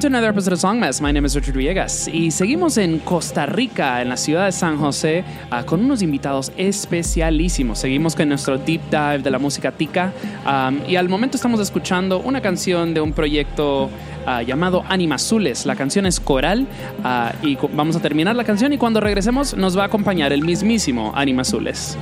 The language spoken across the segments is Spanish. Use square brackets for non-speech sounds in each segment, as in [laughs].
welcome to another episode of Songmas. My name is Richard Villegas y seguimos en Costa Rica, en la ciudad de San José, uh, con unos invitados especialísimos. Seguimos con nuestro deep dive de la música tica um, y al momento estamos escuchando una canción de un proyecto uh, llamado Animazules. La canción es coral uh, y vamos a terminar la canción y cuando regresemos nos va a acompañar el mismísimo Animazules.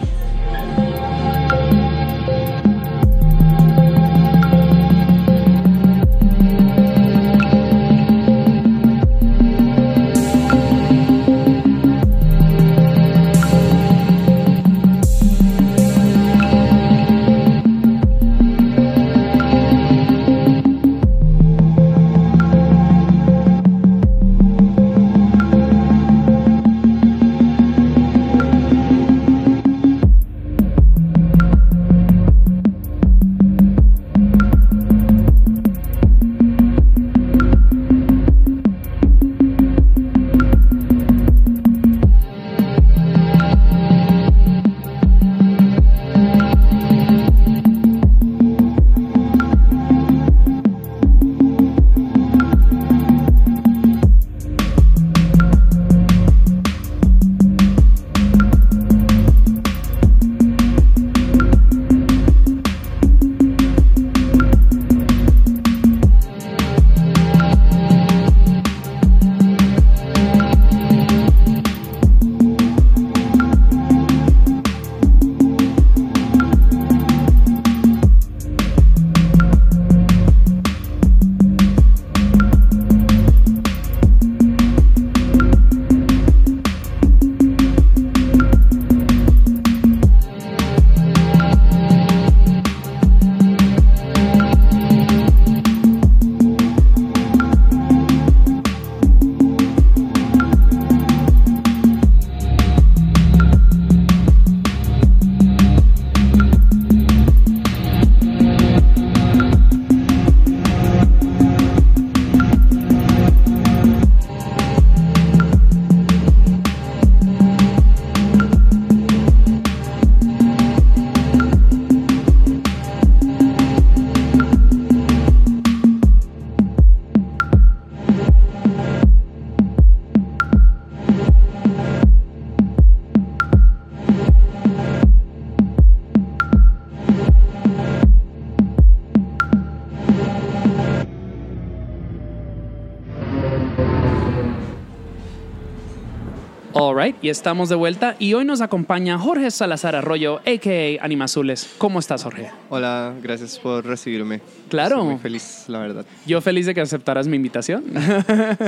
Y estamos de vuelta y hoy nos acompaña Jorge Salazar Arroyo, a.k.a. Animazules. ¿Cómo estás, Jorge? Hola, gracias por recibirme. Claro. Estoy muy feliz, la verdad. Yo feliz de que aceptaras mi invitación.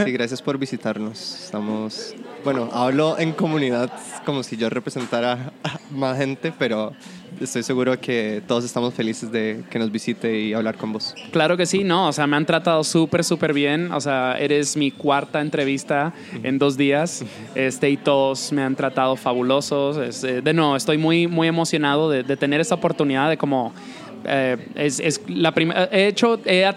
Sí, gracias por visitarnos. Estamos, bueno, hablo en comunidad como si yo representara a más gente, pero estoy seguro que todos estamos felices de que nos visite y hablar con vos. Claro que sí, no, o sea, me han tratado súper, súper bien, o sea, eres mi cuarta entrevista en dos días, este, y todos me han tratado fabulosos, eh, de nuevo, estoy muy, muy emocionado de, de tener esta oportunidad de como eh, es, es, la he hecho, he,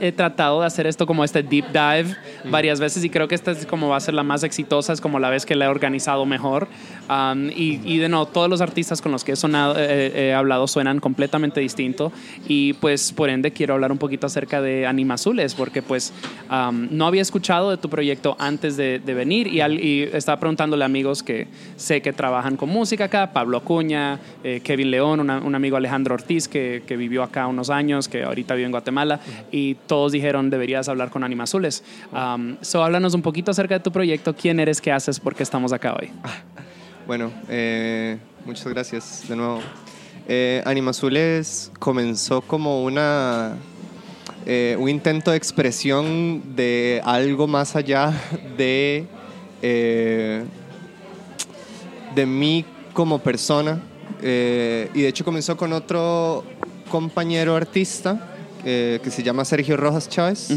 he, tratado de hacer esto como este deep dive varias veces y creo que esta es como va a ser la más exitosa, es como la vez que la he organizado mejor. Um, y, y, de nuevo, todos los artistas con los que he, sonado, he hablado suenan completamente distinto y pues por ende quiero hablar un poquito acerca de Anima Azules porque pues um, no había escuchado de tu proyecto antes de, de venir y, al, y, estaba preguntándole a amigos que sé que trabajan con música acá, Pablo Acuña, eh, Kevin León, una, un amigo Alejandro Ortiz que que, vivió acá unos años, que ahorita vive en Guatemala, y todos dijeron deberías hablar con Anima Azules. Um, so, háblanos un poquito acerca de tu proyecto, quién eres, qué haces, por qué estamos acá hoy. Bueno, eh, muchas gracias de nuevo. Eh, Anima Azules comenzó como una eh, un intento de expresión de algo más allá de, eh, de mí como persona. Eh, y de hecho comenzó con otro compañero artista eh, que se llama Sergio Rojas Chávez,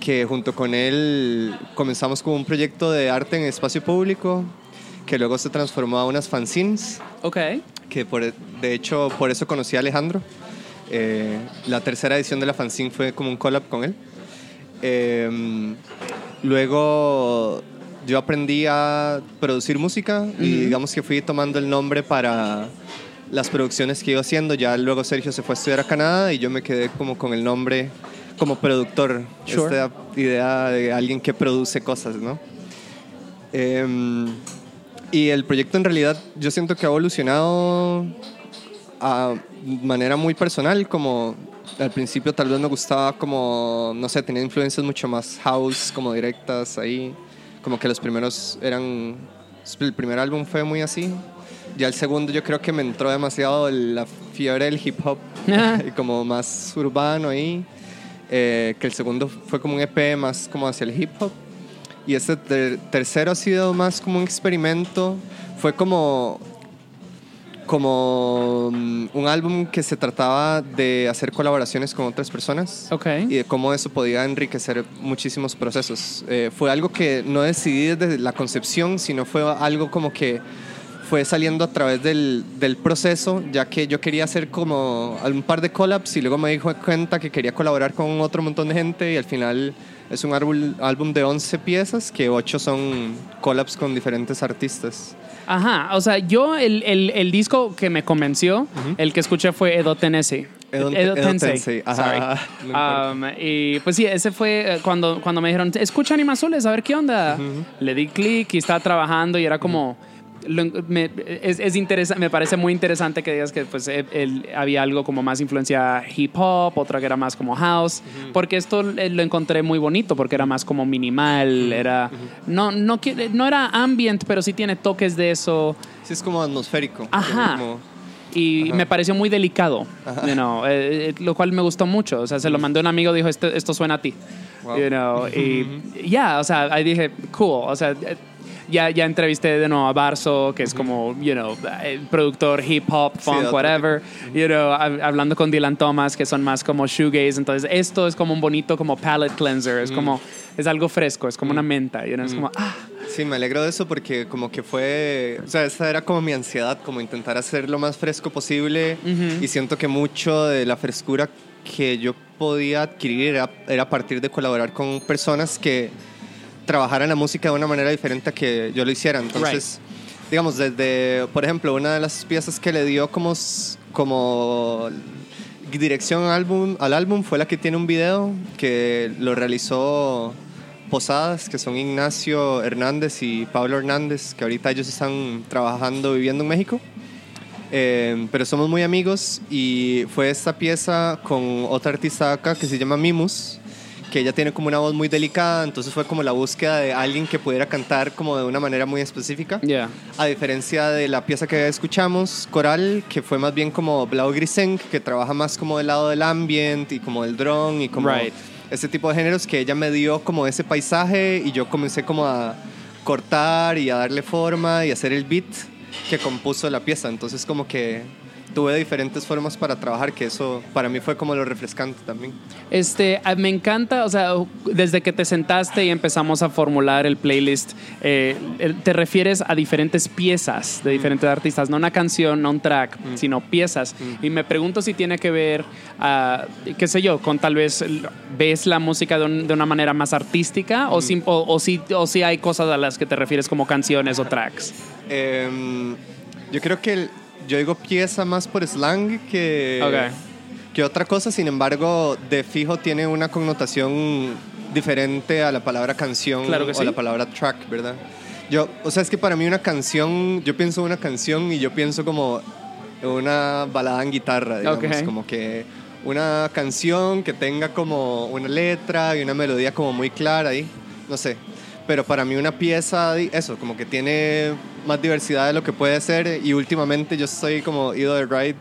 que junto con él comenzamos con un proyecto de arte en espacio público, que luego se transformó a unas fanzines. Ok. Que por, de hecho por eso conocí a Alejandro. Eh, la tercera edición de la fanzine fue como un collab con él. Eh, luego yo aprendí a producir música y digamos que fui tomando el nombre para las producciones que iba haciendo. Ya luego Sergio se fue a estudiar a Canadá y yo me quedé como con el nombre como productor, Sure. esta idea de alguien que produce cosas, ¿no? Em, y el proyecto en realidad yo siento que ha evolucionado a manera muy personal, como al principio tal vez me gustaba como, no sé, tenía influencias mucho más house, como directas ahí, como que los primeros eran, el primer álbum fue muy así, ya el segundo yo creo que me entró demasiado la fiebre del hip hop y como más urbano ahí, eh, que el segundo fue como un EP más como hacia el hip hop. Y este ter- tercero ha sido más como un experimento. Fue como, como mm, un álbum que se trataba de hacer colaboraciones con otras personas Ok. y de cómo eso podía enriquecer muchísimos procesos. Eh, fue algo que no decidí desde la concepción, sino fue algo como que fue saliendo a través del, del proceso, ya que yo quería hacer como un par de collabs y luego me di cuenta que quería colaborar con otro montón de gente y al final es un álbum, álbum de 11 piezas, que 8 son collabs con diferentes artistas. Ajá, o sea, yo el, el, el disco que me convenció, el que escuché fue Edo Tennessee. Edo- Edo Tensei, ajá, sorry. Um, y pues sí, ese fue eh, cuando, cuando me dijeron, escucha Anima Azules, a ver qué onda. Le di clic y estaba trabajando y era como... lo- me, es, es interesa- me parece muy interesante que digas que pues, eh, el- había algo como más influencia hip hop, otra que era más como house, porque esto eh, lo encontré muy bonito, porque era más como minimal, era no, no, qui- no era ambient, pero sí tiene toques de eso. Sí, es como atmosférico. Ajá. como- Y Ajá. me pareció muy delicado, you know, eh, eh, lo cual me gustó mucho. O sea, se lo mandé a un amigo, dijo, esto, esto suena a ti. Wow. You know, y ya, o sea, ahí dije, cool. O sea, eh, ya, ya entrevisté de nuevo a Barso, que es como, you know, el productor hip hop, funk, whatever. You know, hab- hablando con Dylan Thomas, que son más como shoegaze. Entonces, esto es como un bonito como palette cleanser. Es como, es algo fresco, es como una menta. You know, es como, ah, Sí, me alegro de eso porque como que fue, o sea, esa era como mi ansiedad, como intentar hacer lo más fresco posible. Y siento que mucho de la frescura que yo podía adquirir era, era a partir de colaborar con personas que trabajaran la música de una manera diferente a que yo lo hiciera. Entonces, digamos, desde, por ejemplo, una de las piezas que le dio como, como dirección al álbum, al álbum fue la que tiene un video que lo realizó Posadas, que son Ignacio Hernández y Pablo Hernández, que ahorita ellos están trabajando, viviendo en México. Eh, pero somos muy amigos y fue esta pieza con otra artista acá que se llama Mimus, que ella tiene como una voz muy delicada, entonces fue como la búsqueda de alguien que pudiera cantar como de una manera muy específica. yeah. A diferencia de la pieza que escuchamos, Coral, que fue más bien como Blau Grisenk, que trabaja más como del lado del ambient y como del drone y como Right. ese tipo de géneros que ella me dio como ese paisaje y yo comencé como a cortar y a darle forma y hacer el beat que compuso la pieza. Entonces como que tuve diferentes formas para trabajar, que eso para mí fue como lo refrescante también. Este, ah, me encanta, o sea, desde que te sentaste y empezamos a formular el playlist, eh, te refieres a diferentes piezas de diferentes artistas, no una canción, no un track, sino piezas. Y me pregunto si tiene que ver, ah, qué sé yo, con tal vez ves la música de, un- de una manera más artística o, si, o, o si, o si hay cosas a las que te refieres como canciones o tracks. Em, yo creo que el- yo digo pieza más por slang que, Ok. que otra cosa, sin embargo, de fijo tiene una connotación diferente a la palabra canción Claro que o sí. la palabra track, ¿verdad? Yo, o sea, es que para mí una canción, yo pienso en una canción y yo pienso como una balada en guitarra, digamos, Ok. como que una canción que tenga como una letra y una melodía como muy clara ahí, no sé. Pero para mí una pieza, eso, como que tiene más diversidad de lo que puede ser y últimamente yo estoy como ido de ride,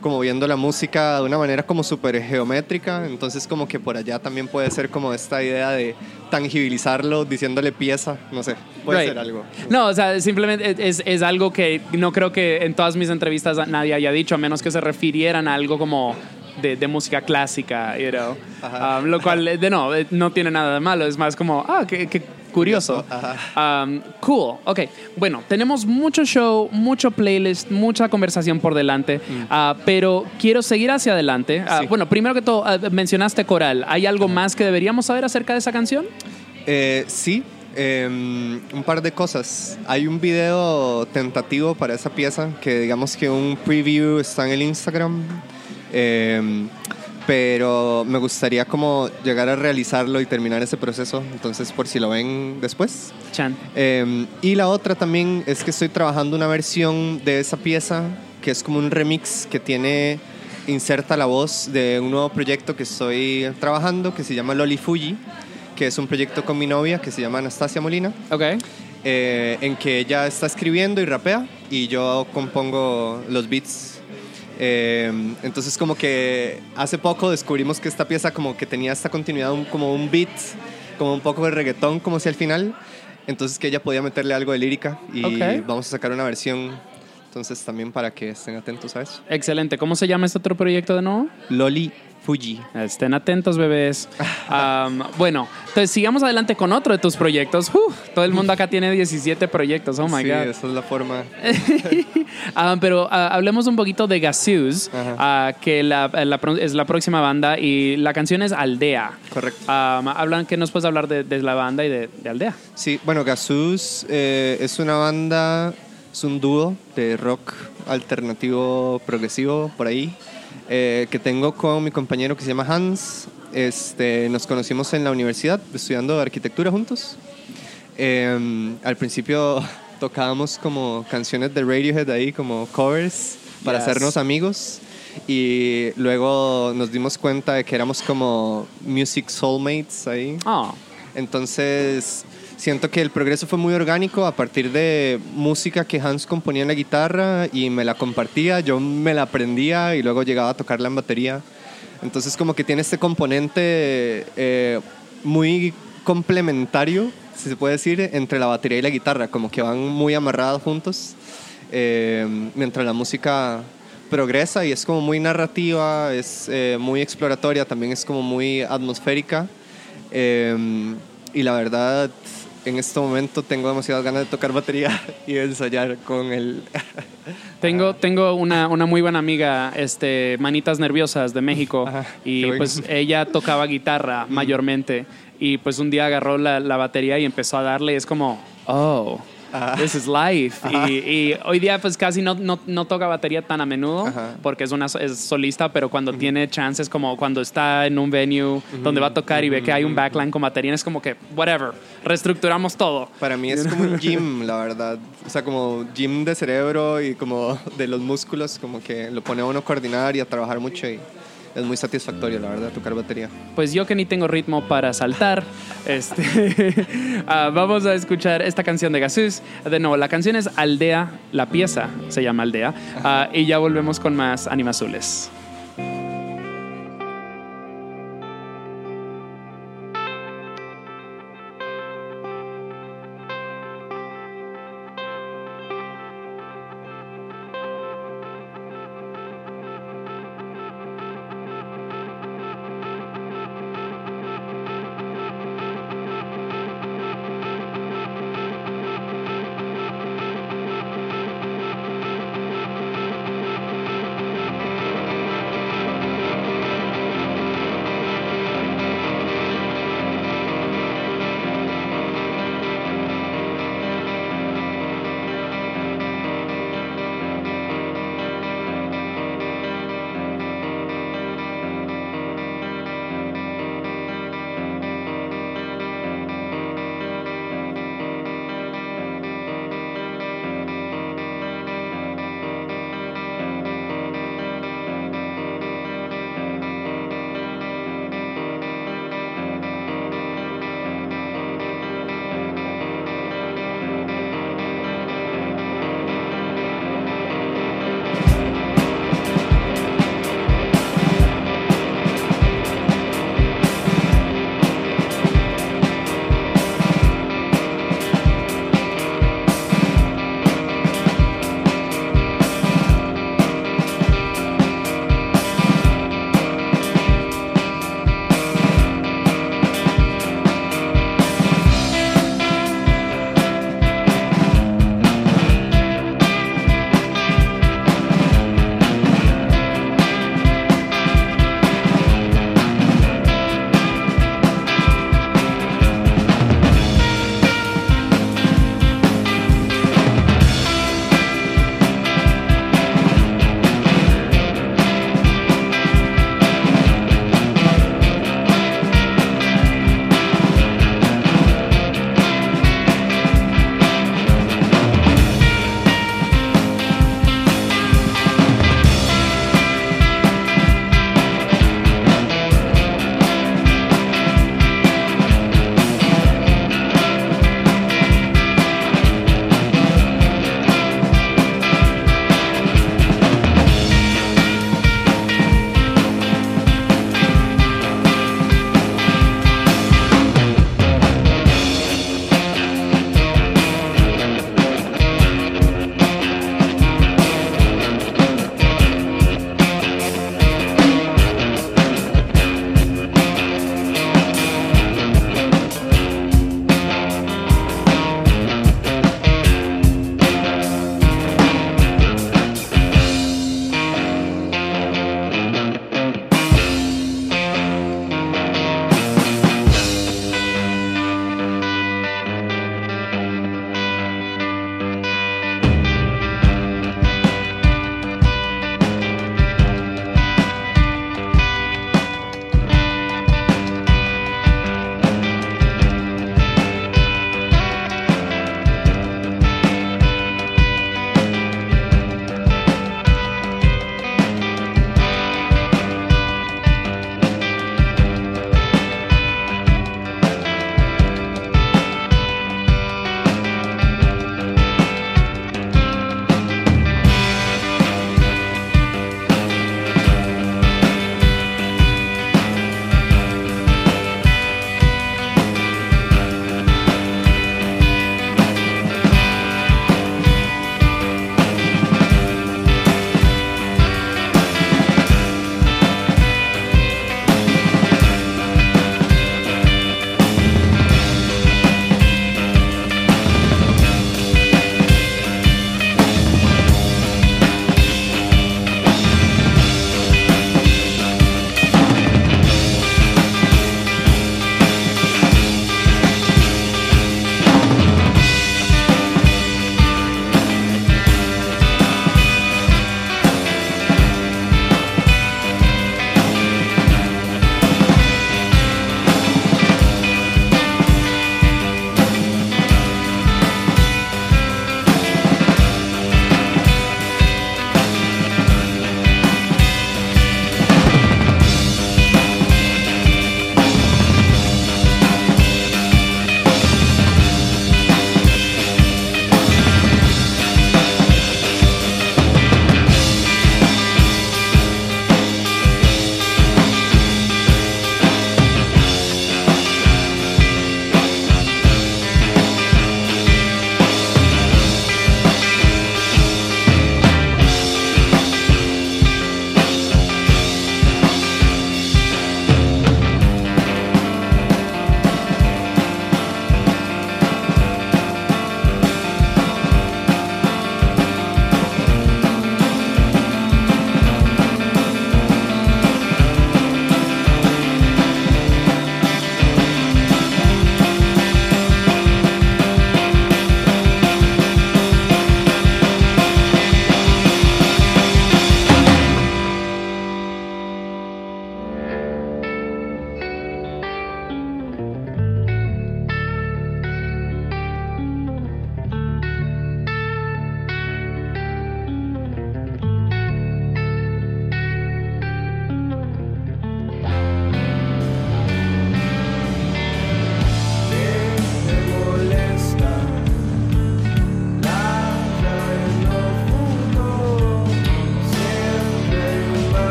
como viendo la música de una manera como súper geométrica, entonces como que por allá también puede ser como esta idea de tangibilizarlo diciéndole pieza, no sé, puede Right. ser algo. No, o sea, simplemente es, es algo que no creo que en todas mis entrevistas nadie haya dicho, a menos que se refirieran a algo como de, de música clásica, you know. Um, lo cual, de no, no tiene nada de malo, es más como, ah, qué, qué curioso. Um, cool, ok. Bueno, tenemos mucho show, mucho playlist, mucha conversación por delante, ah, pero quiero seguir hacia adelante. Ah, Mm. Sí. Bueno, primero que todo, ah, mencionaste Coral. ¿Hay algo más que deberíamos saber acerca de esa canción? Eh, sí, em, un par de cosas. Hay un video tentativo para esa pieza que digamos que un preview está en el Instagram. Em, pero me gustaría como llegar a realizarlo y terminar ese proceso, entonces por si lo ven después. Chan. Eh, y la otra también es que estoy trabajando una versión de esa pieza que es como un remix que tiene inserta la voz de un nuevo proyecto que estoy trabajando que se llama Loli Fuji, que es un proyecto con mi novia que se llama Anastasia Molina, Ok. eh, en que ella está escribiendo y rapea y yo compongo los beats. Eh, entonces como que hace poco descubrimos que esta pieza como que tenía esta continuidad, un- como un beat, como un poco de reggaetón, como si al final. Entonces que ella podía meterle algo de lírica y vamos a sacar una versión. Entonces también para que estén atentos a eso. Excelente. ¿Cómo se llama este otro proyecto de nuevo? Loli Fuji. Estén atentos, bebés. Am, bueno, entonces sigamos adelante con otro de tus proyectos. Todo el mundo acá tiene 17 proyectos. Oh my sí, God. esa es la forma. [laughs] Pero ah, hablemos un poquito de Gasus, Ajá. ah, que la- la pro- es la próxima banda y la canción es Aldea. Correcto. Hablan, ¿Qué nos puedes hablar de, de la banda y de, de Aldea? Sí, bueno, Gasus eh, es una banda, es un dúo de rock alternativo progresivo por ahí, eh, que tengo con mi compañero que se llama Hans. Este, nos conocimos en la universidad estudiando arquitectura juntos. Eh, al principio [laughs] tocábamos como canciones de Radiohead ahí, como covers, para Yes. hacernos amigos. Y luego nos dimos cuenta de que éramos como music soulmates ahí. Oh, Entonces, siento que el progreso fue muy orgánico a partir de música que Hans componía en la guitarra y me la compartía, yo me la aprendía y luego llegaba a tocarla en batería. Entonces, como que tiene este componente eh, muy complementario, si se puede decir, entre la batería y la guitarra, como que van muy amarradas juntos, eh, mientras la música progresa y es como muy narrativa, es eh, muy exploratoria, también es como muy atmosférica. Eh, y la verdad, en este momento tengo demasiadas ganas de tocar batería [laughs] y de ensayar con el... [laughs] Tengo, tengo una, una muy buena amiga, este, Manitas Nerviosas de México, Ajá, y pues [laughs] ella tocaba guitarra mayormente, y pues un día agarró la, la batería y empezó a darle, y es como, oh, Ajá. this is life. Y, y hoy día pues casi no, no, no toca batería tan a menudo, Ajá. porque es una es solista, pero cuando tiene chances, como cuando está en un venue donde va a tocar y ve que hay un backline con batería, es como que, whatever, reestructuramos todo. Para mí es como un gym, la verdad. O sea, como gym de cerebro y como de los músculos, como que lo pone a uno a coordinar y a trabajar mucho y es muy satisfactorio, la verdad, tocar batería. Pues yo que ni tengo ritmo para saltar, este, [laughs] ah, vamos a escuchar esta canción de Gasus. De nuevo, la canción es Aldea, la pieza se llama Aldea, ah, y ya volvemos con más Animazules.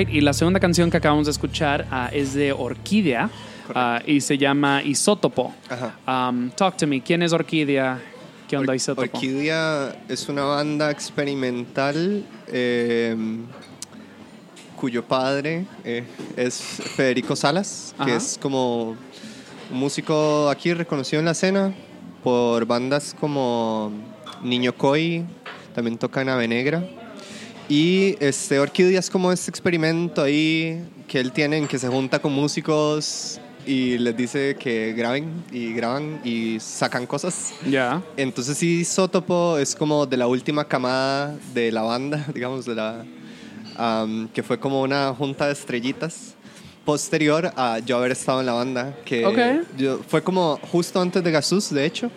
Alright, y la segunda canción que acabamos de escuchar ah, es de Orquídea ah, y se llama Isótopo. Ajá. Um, talk to me, ¿quién es Orquídea? ¿Qué onda Or- Isótopo? Orquídea es una banda experimental eh, cuyo padre eh, es Federico Salas, que es como un músico aquí reconocido en la escena por bandas como Niño Coy, también toca en Ave Negra. Y este, Orquídea es como este experimento ahí que él tiene en que se junta con músicos y les dice que graben y graban y sacan cosas. Ya. Entonces sí, Isótopo es como de la última camada de la banda, [laughs] digamos, de la, am, que fue como una junta de estrellitas posterior a yo haber estado en la banda, que Ok. yo- fue como justo antes de Gasus, de hecho,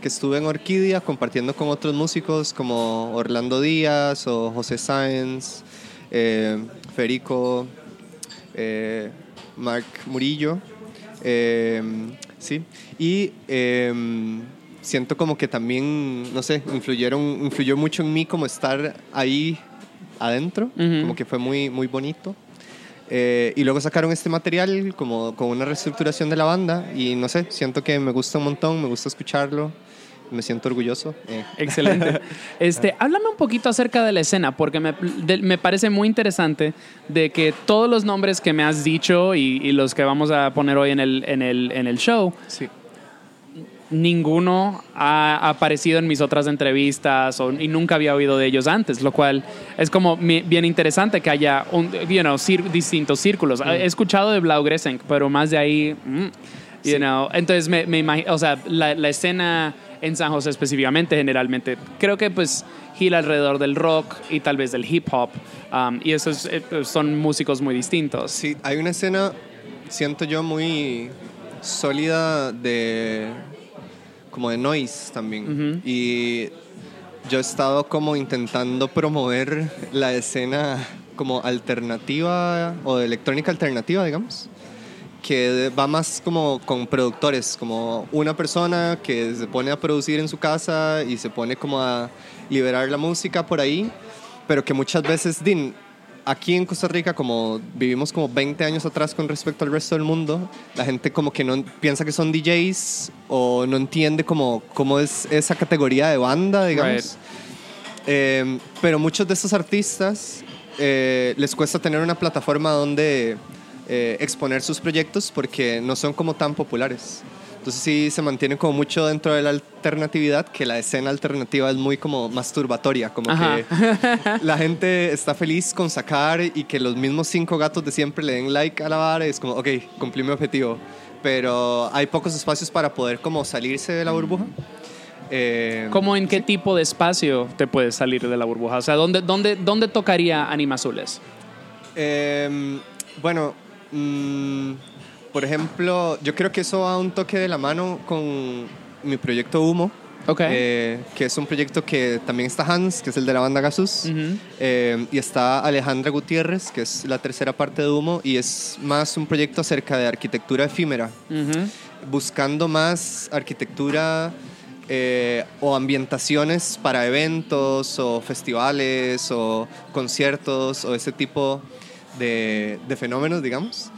que estuve en Orquídea compartiendo con otros músicos como Orlando Díaz o José Sáenz, eh, Federico, eh, Mark Murillo. eh, sí, y eh, siento como que también, no sé, influyeron, influyó mucho en mí como estar ahí adentro, Ujú. como que fue muy, muy bonito. Eh, y luego sacaron este material como con una reestructuración de la banda y no sé, siento que me gusta un montón, me gusta escucharlo, me siento orgulloso. eh. Excelente. [laughs] Este, háblame un poquito acerca de la escena, porque me, de- me parece muy interesante de que todos los nombres que me has dicho y, y los que vamos a poner hoy en el, en el, en el show, Sí. ninguno ha aparecido en mis otras entrevistas o- y nunca había oído de ellos antes, lo cual es como bien interesante que haya un, you know, cir- distintos círculos. He escuchado de Blau Gressenk, pero más de ahí, mm, you Sí. know, entonces me, me imagino, o sea, la, la escena en San José específicamente, generalmente, creo que pues gira alrededor del rock y tal vez del hip hop, um, y esos eh, son músicos muy distintos. Sí, hay una escena, siento yo, muy sólida de como de noise también. Y yo he estado como intentando promover la escena como alternativa o de electrónica alternativa, digamos, que va más como con productores, como una persona que se pone a producir en su casa y se pone como a liberar la música por ahí, pero que muchas veces, Din, aquí en Costa Rica, como vivimos como 20 años atrás con respecto al resto del mundo, la gente como que no piensa que son DJs o no entiende como cómo es esa categoría de banda, digamos. Right. Eh, pero muchos de estos artistas eh, les cuesta tener una plataforma donde eh, exponer sus proyectos porque no son como tan populares. Entonces sí se mantienen como mucho dentro de la alternatividad, que la escena alternativa es muy como masturbatoria, como Ajá. que [laughs] la gente está feliz con sacar y que los mismos cinco gatos de siempre le den like a la vara y es como, ok, cumplí mi objetivo. Pero hay pocos espacios para poder como salirse de la burbuja. Eh, ¿Cómo en qué tipo de espacio te puedes salir de la burbuja? O sea, ¿dónde, dónde, dónde tocaría Anima Azules? Eh, bueno, mm, por ejemplo, yo creo que eso va un toque de la mano con mi proyecto Humo, eh, que es un proyecto que también está Hans, que es el de la banda Gasus, eh, y está Alejandra Gutiérrez, que es la tercera parte de Humo, y es más un proyecto acerca de arquitectura efímera, buscando más arquitectura eh, o ambientaciones para eventos o festivales o conciertos o ese tipo de, de fenómenos, digamos.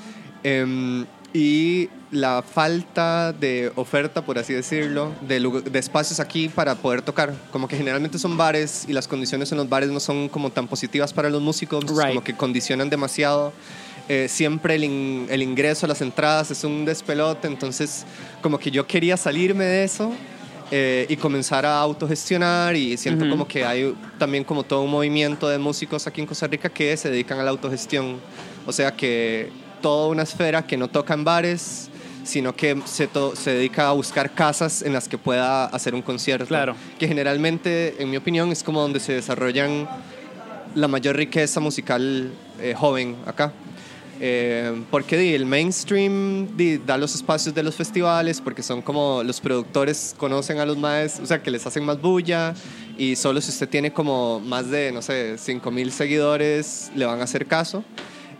Em, y la falta de oferta, por así decirlo, de, de espacios aquí para poder tocar. Como que generalmente son bares y las condiciones en los bares no son como tan positivas para los músicos, Right. como que condicionan demasiado. Eh, siempre el, in- el ingreso a las entradas es un despelote, entonces como que yo quería salirme de eso eh, y comenzar a autogestionar y siento Ujú. como que hay también como todo un movimiento de músicos aquí en Costa Rica que se dedican a la autogestión, o sea que toda una esfera que no toca en bares, sino que se, to- se dedica a buscar casas en las que pueda hacer un concierto. Claro. Que generalmente, en mi opinión, es como donde se desarrollan la mayor riqueza musical eh, joven acá. Eh, porque di, el mainstream di, da los espacios de los festivales, porque son como los productores conocen a los más, o sea, que les hacen más bulla, y solo si usted tiene como más de, no sé, 5 mil seguidores, le van a hacer caso.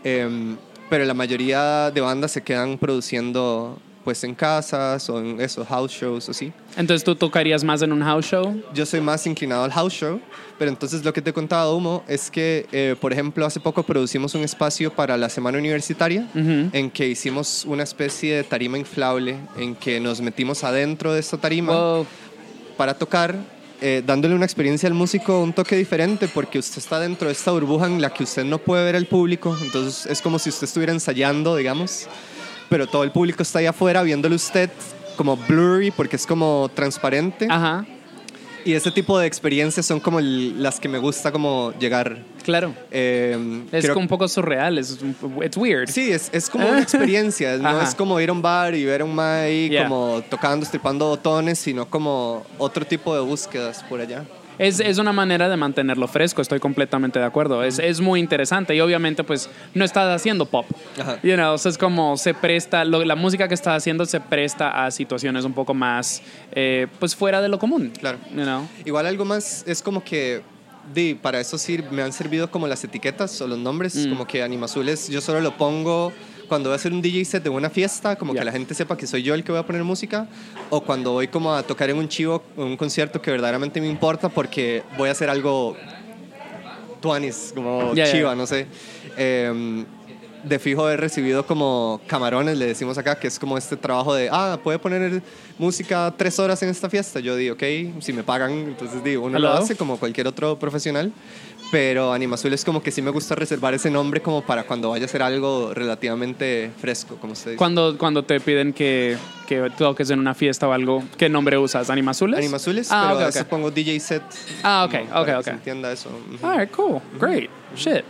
Eh, pero la mayoría de bandas se quedan produciendo pues en casas o en esos house shows o así. Entonces tú tocarías más en un house show. Yo soy más inclinado al house show, pero entonces lo que te he contado, Humo, es que, eh, por ejemplo, hace poco producimos un espacio para la semana universitaria Ujú. en que hicimos una especie de tarima inflable, en que nos metimos adentro de esta tarima Wow. para tocar, eh, dándole una experiencia al músico un toque diferente, porque usted está dentro de esta burbuja en la que usted no puede ver al público, entonces es como si usted estuviera ensayando, digamos, pero todo el público está ahí afuera viéndole usted como blurry, porque es como transparente. Ajá, Y ese tipo de experiencias son como las que me gusta como llegar. claro. Eh, Es creo- un poco surreal, es it's weird. Sí, es, es como una experiencia, [laughs] no Ajá. es como ir a un bar y ver a un mae Yeah. como tocando, estripando botones, sino como otro tipo de búsquedas por allá. Es, es una manera de mantenerlo fresco, estoy completamente de acuerdo. Es, es muy interesante y obviamente pues no estás haciendo pop. Ajá. You know, o sea, es como se presta, lo- la música que estás haciendo se presta a situaciones un poco más eh, pues fuera de lo común. Claro. You know? Igual algo más es como que di, para eso sí me han servido como las etiquetas o los nombres, Mm. como que Animazules yo solo lo pongo cuando voy a hacer un DJ set de una fiesta, como Ya. que la gente sepa que soy yo el que voy a poner música, o cuando voy como a tocar en un chivo, en un concierto que verdaderamente me importa porque voy a hacer algo tuanis, como ya, chiva, ya. no sé. Em, de fijo he recibido como camarones, le decimos acá, que es como este trabajo de, ah, puede poner música tres horas en esta fiesta. Yo digo, ok, si me pagan, entonces digo, uno lo Hello. hace como cualquier otro profesional. Pero Animazul es como que sí me gusta reservar ese nombre como para cuando vaya a hacer algo relativamente fresco, como usted dice. Cuando, cuando te piden que, que toques en una fiesta o algo, ¿qué nombre usas? ¿Animazules? Animazules, Ah, pero ok, a veces ok. pongo DJ set. Ah, ok, ok, para que ok. se entienda eso. Ujú. All right, cool. Great. Shit.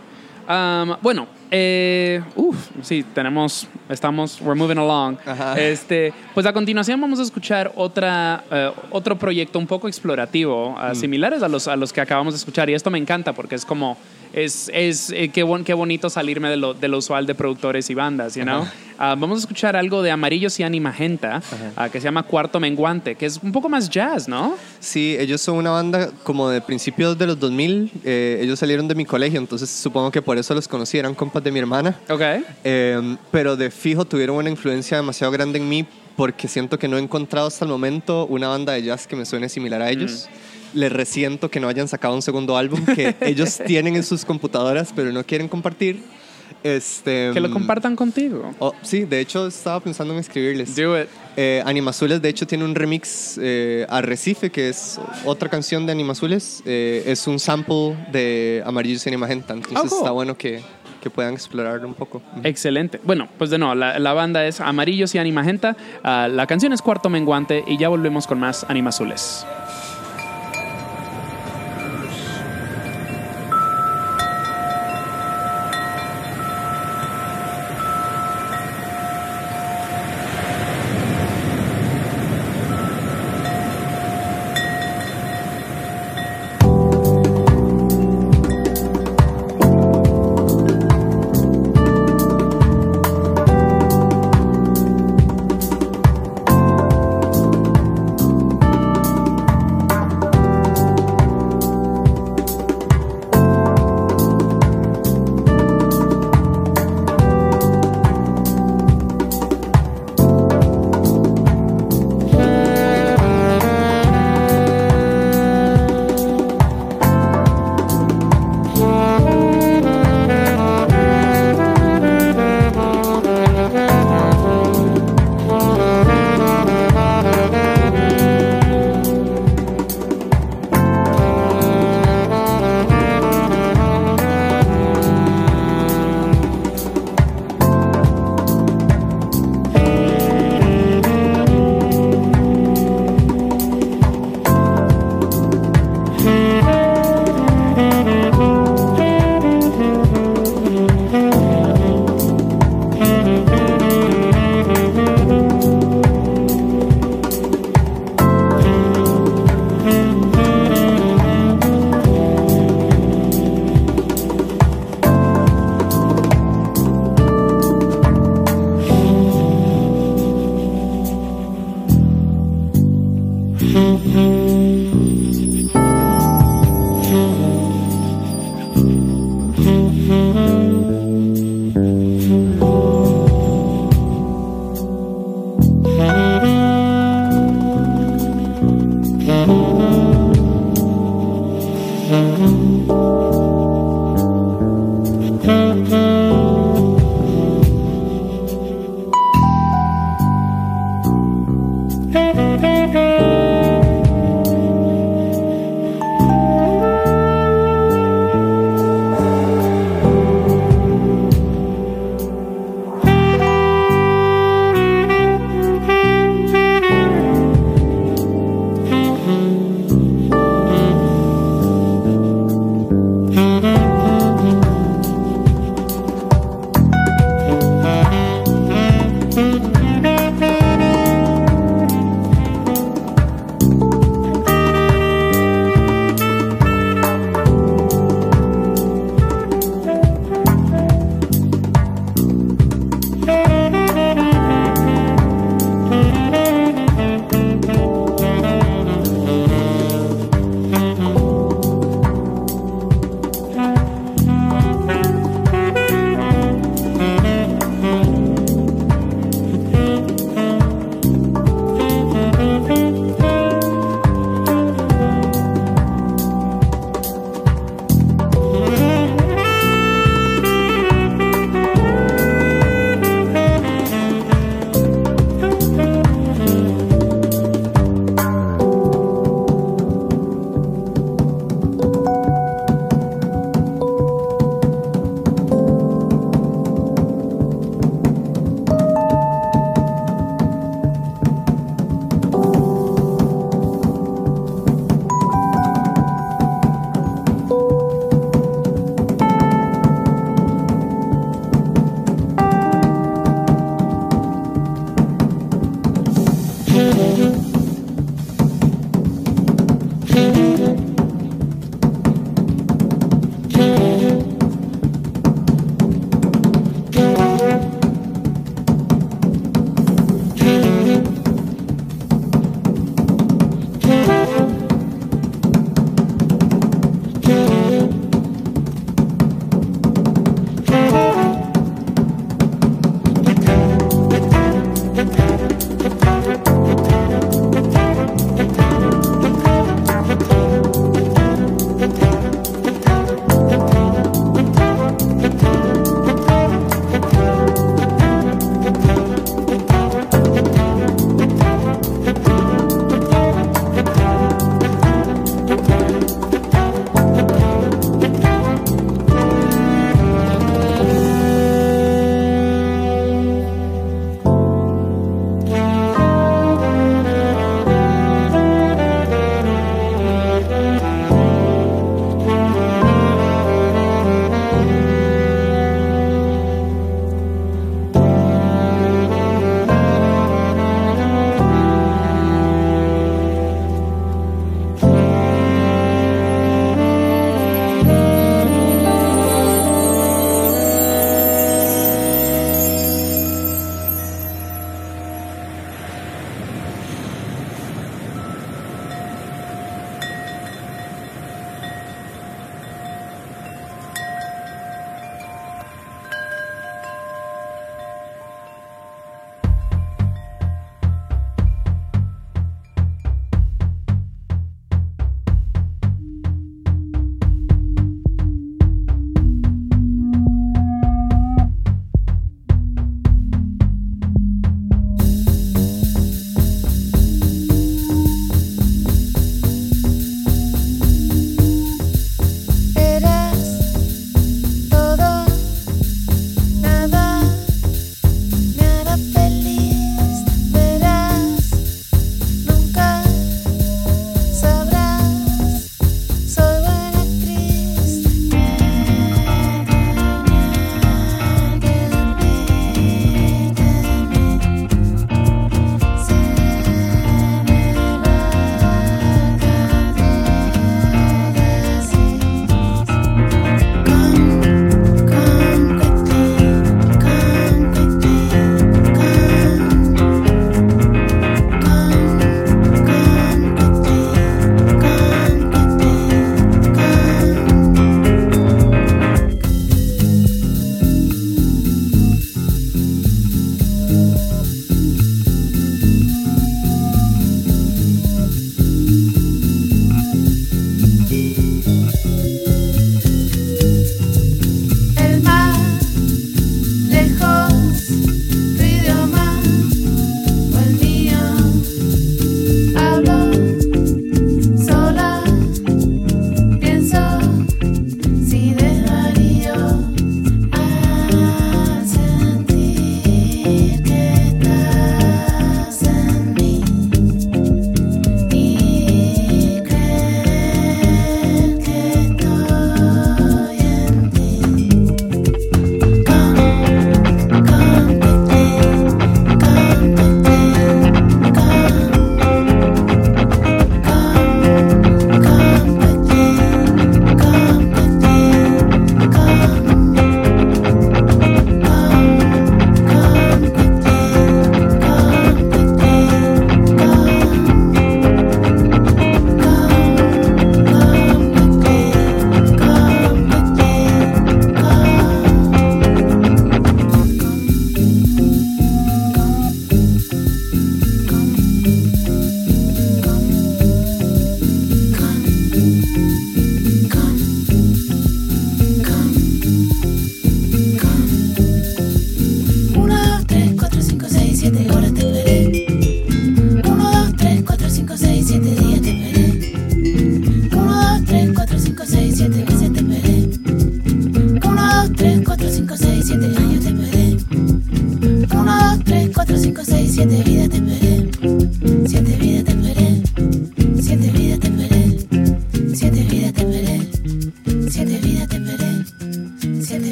Um, bueno, eh, uf, sí, tenemos, estamos, we're moving along. Ajá. Este, pues a continuación vamos a escuchar otra, eh, otro proyecto un poco explorativo, ah, similares a los, a los que acabamos de escuchar. Y esto me encanta porque es como, es, es eh, qué, bon- qué bonito salirme de lo, de lo usual de productores y bandas, you know? Ah, vamos a escuchar algo de Amarillos y Animagenta, ah, que se llama Cuarto Menguante, que es un poco más jazz, ¿no? Sí, ellos son una banda como de principios de los 2000. eh, ellos salieron de mi colegio, entonces supongo que por eso los conocí, eran compas de mi hermana. Ok. Eh, pero de fijo tuvieron una influencia demasiado grande en mí porque siento que no he encontrado hasta el momento una banda de jazz que me suene similar a ellos. Les resiento que no hayan sacado un segundo álbum que [laughs] ellos tienen en sus computadoras pero no quieren compartir. Este, Que lo compartan contigo. oh, sí, de hecho estaba pensando en escribirles. Do it. Eh, Animazules, de hecho, tiene un remix eh, a Recife, que es otra canción de Animazules. Eh, es un sample de Amarillos y Animagenta. Entonces Oh, cool. está bueno que, que puedan explorarlo un poco. Excelente. Bueno, pues de nuevo, la, la banda es Amarillos y Animagenta. Ah, la canción es Cuarto Menguante y ya volvemos con más Animazules.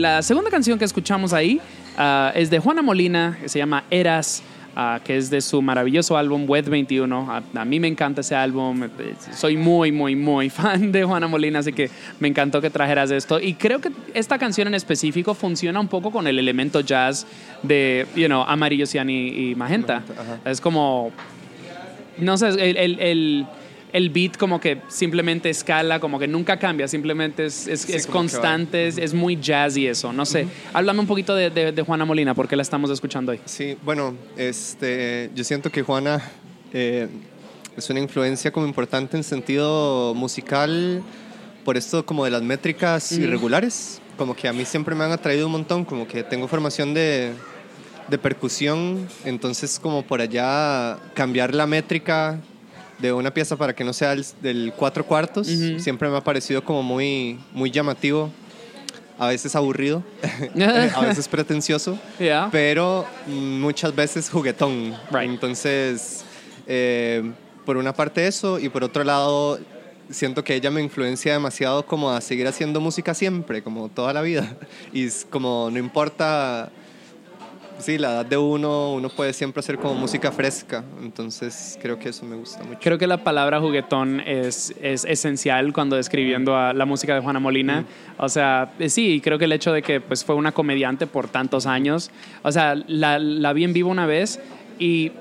La segunda canción que escuchamos ahí uh, es de Juana Molina, que se llama Eras. Uh, que es de su maravilloso álbum Web 21. A, a, mí me encanta ese álbum. Soy muy, muy, muy [laughs] fan de Juana Molina, así que me encantó que trajeras esto. Y creo que esta canción en específico funciona un poco con el elemento jazz de, you know, Amarillo, Cian y, y Magenta. Es como, no sé, el, el, el el beat como que simplemente escala, como que nunca cambia, simplemente es, es, sí, es constante, es, es, muy jazzy eso, no sé. Uh -huh. Háblame un poquito de, de, de, Juana Molina, porque la estamos escuchando hoy. Sí, bueno, este, yo siento que Juana eh, es una influencia como importante en sentido musical, por esto como de las métricas irregulares, como que a mí siempre me han atraído un montón, como que tengo formación de, de percusión, entonces como por allá cambiar la métrica de una pieza para que no sea el, del cuatro cuartos. Uh -huh. Siempre me ha parecido como muy, muy llamativo, a veces aburrido, [laughs] [laughs] a veces pretencioso, yeah. pero muchas veces juguetón. Right. Entonces, eh, por una parte eso y por otro lado siento que ella me influencia demasiado como a seguir haciendo música siempre, como toda la vida. [laughs] Y como no importa sí, la edad de uno, uno puede siempre hacer como música fresca, entonces creo que eso me gusta mucho. Creo que la palabra juguetón es, es esencial cuando describiendo a la música de Juana Molina. Mm. O sea, eh, sí, creo que el hecho de que pues, fue una comediante por tantos años, o sea, la, la vi en vivo una vez y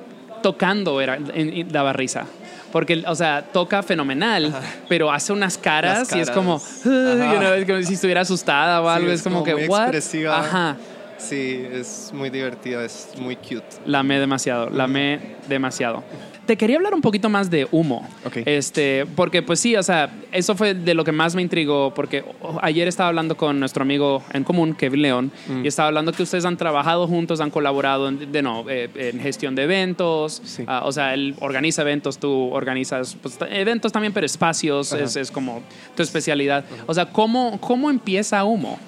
tocando era, en, en, daba risa porque, o sea, toca fenomenal, Ajá. pero hace unas caras, caras, y es como, uh, you know, es como si estuviera asustada o algo, sí, es, es, como, como que, muy what? Expresiva. Ajá. Sí, es muy divertida, es muy cute. La amé demasiado, la amé demasiado. Te quería hablar un poquito más de humo. Okay. Este, porque pues sí, o sea, eso fue de lo que más me intrigó, porque ayer estaba hablando con nuestro amigo en común, Kevin León, mm. y estaba hablando que ustedes han trabajado juntos, han colaborado en, de, no, eh, en gestión de eventos, sí. uh, o sea, él organiza eventos, tú organizas pues, eventos también, pero espacios, es, es, como tu especialidad. Ajá. O sea, ¿cómo, ¿cómo empieza humo?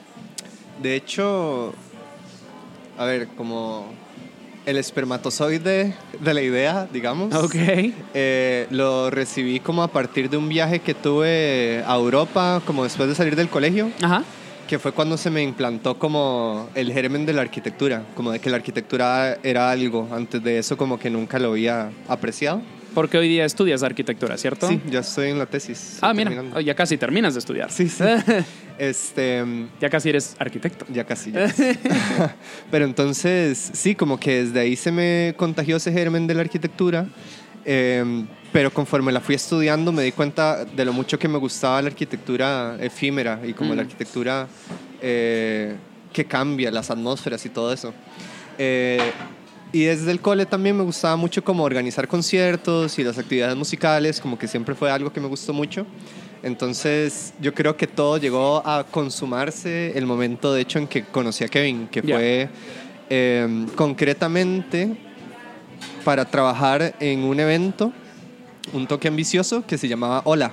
De hecho, a ver, como el espermatozoide de la idea, digamos. Ok. Eh, lo recibí como a partir de un viaje que tuve a Europa, como después de salir del colegio. Ajá. Que fue cuando se me implantó como el germen de la arquitectura, como de que la arquitectura era algo. Antes de eso, como que nunca lo había apreciado. Porque hoy día estudias arquitectura, ¿cierto? Sí, ya estoy en la tesis. Ah, mira, terminando. ya casi terminas de estudiar. Sí, sí. [laughs] este, ya casi eres arquitecto. Ya casi. Ya [laughs] casi. [laughs] Pero entonces, sí, como que desde ahí se me contagió ese germen de la arquitectura. Eh, pero conforme la fui estudiando me di cuenta de lo mucho que me gustaba la arquitectura efímera y como mm. la arquitectura eh, que cambia, las atmósferas y todo eso. Eh, y desde el cole también me gustaba mucho como organizar conciertos y las actividades musicales, como que siempre fue algo que me gustó mucho. Entonces yo creo que todo llegó a consumarse el momento de hecho en que conocí a Kevin, que yeah. fue eh, concretamente para trabajar en un evento, un toque ambicioso que se llamaba Hola.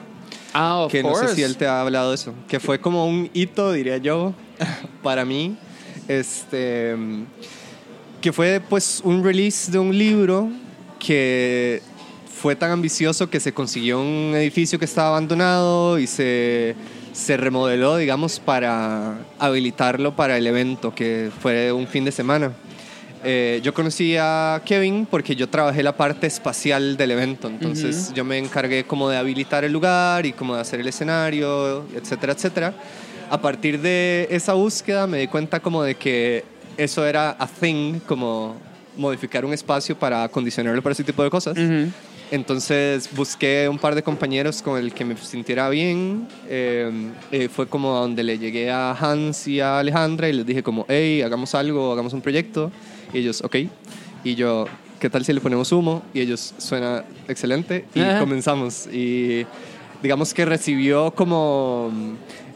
Ah, of que course. no sé si él te ha hablado de eso, que fue como un hito, diría yo, [laughs] para mí. Este que fue pues un release de un libro que fue tan ambicioso que se consiguió un edificio que estaba abandonado y se, se remodeló, digamos, para habilitarlo para el evento, que fue un fin de semana. Eh, yo conocí a Kevin porque yo trabajé la parte espacial del evento, entonces uh -huh. yo me encargué como de habilitar el lugar y como de hacer el escenario, etcétera, etcétera. A partir de esa búsqueda me di cuenta como de que eso era a thing, como modificar un espacio para acondicionarlo para ese tipo de cosas. Ujú. Entonces busqué un par de compañeros con el que me sintiera bien. Eh, eh, fue como a donde le llegué a Hans y a Alejandra y les dije como, hey, hagamos algo, hagamos un proyecto. Y ellos, ok. Y yo, ¿qué tal si le ponemos humo? Y ellos, suena excelente. Y Ajá. comenzamos. Y digamos que recibió como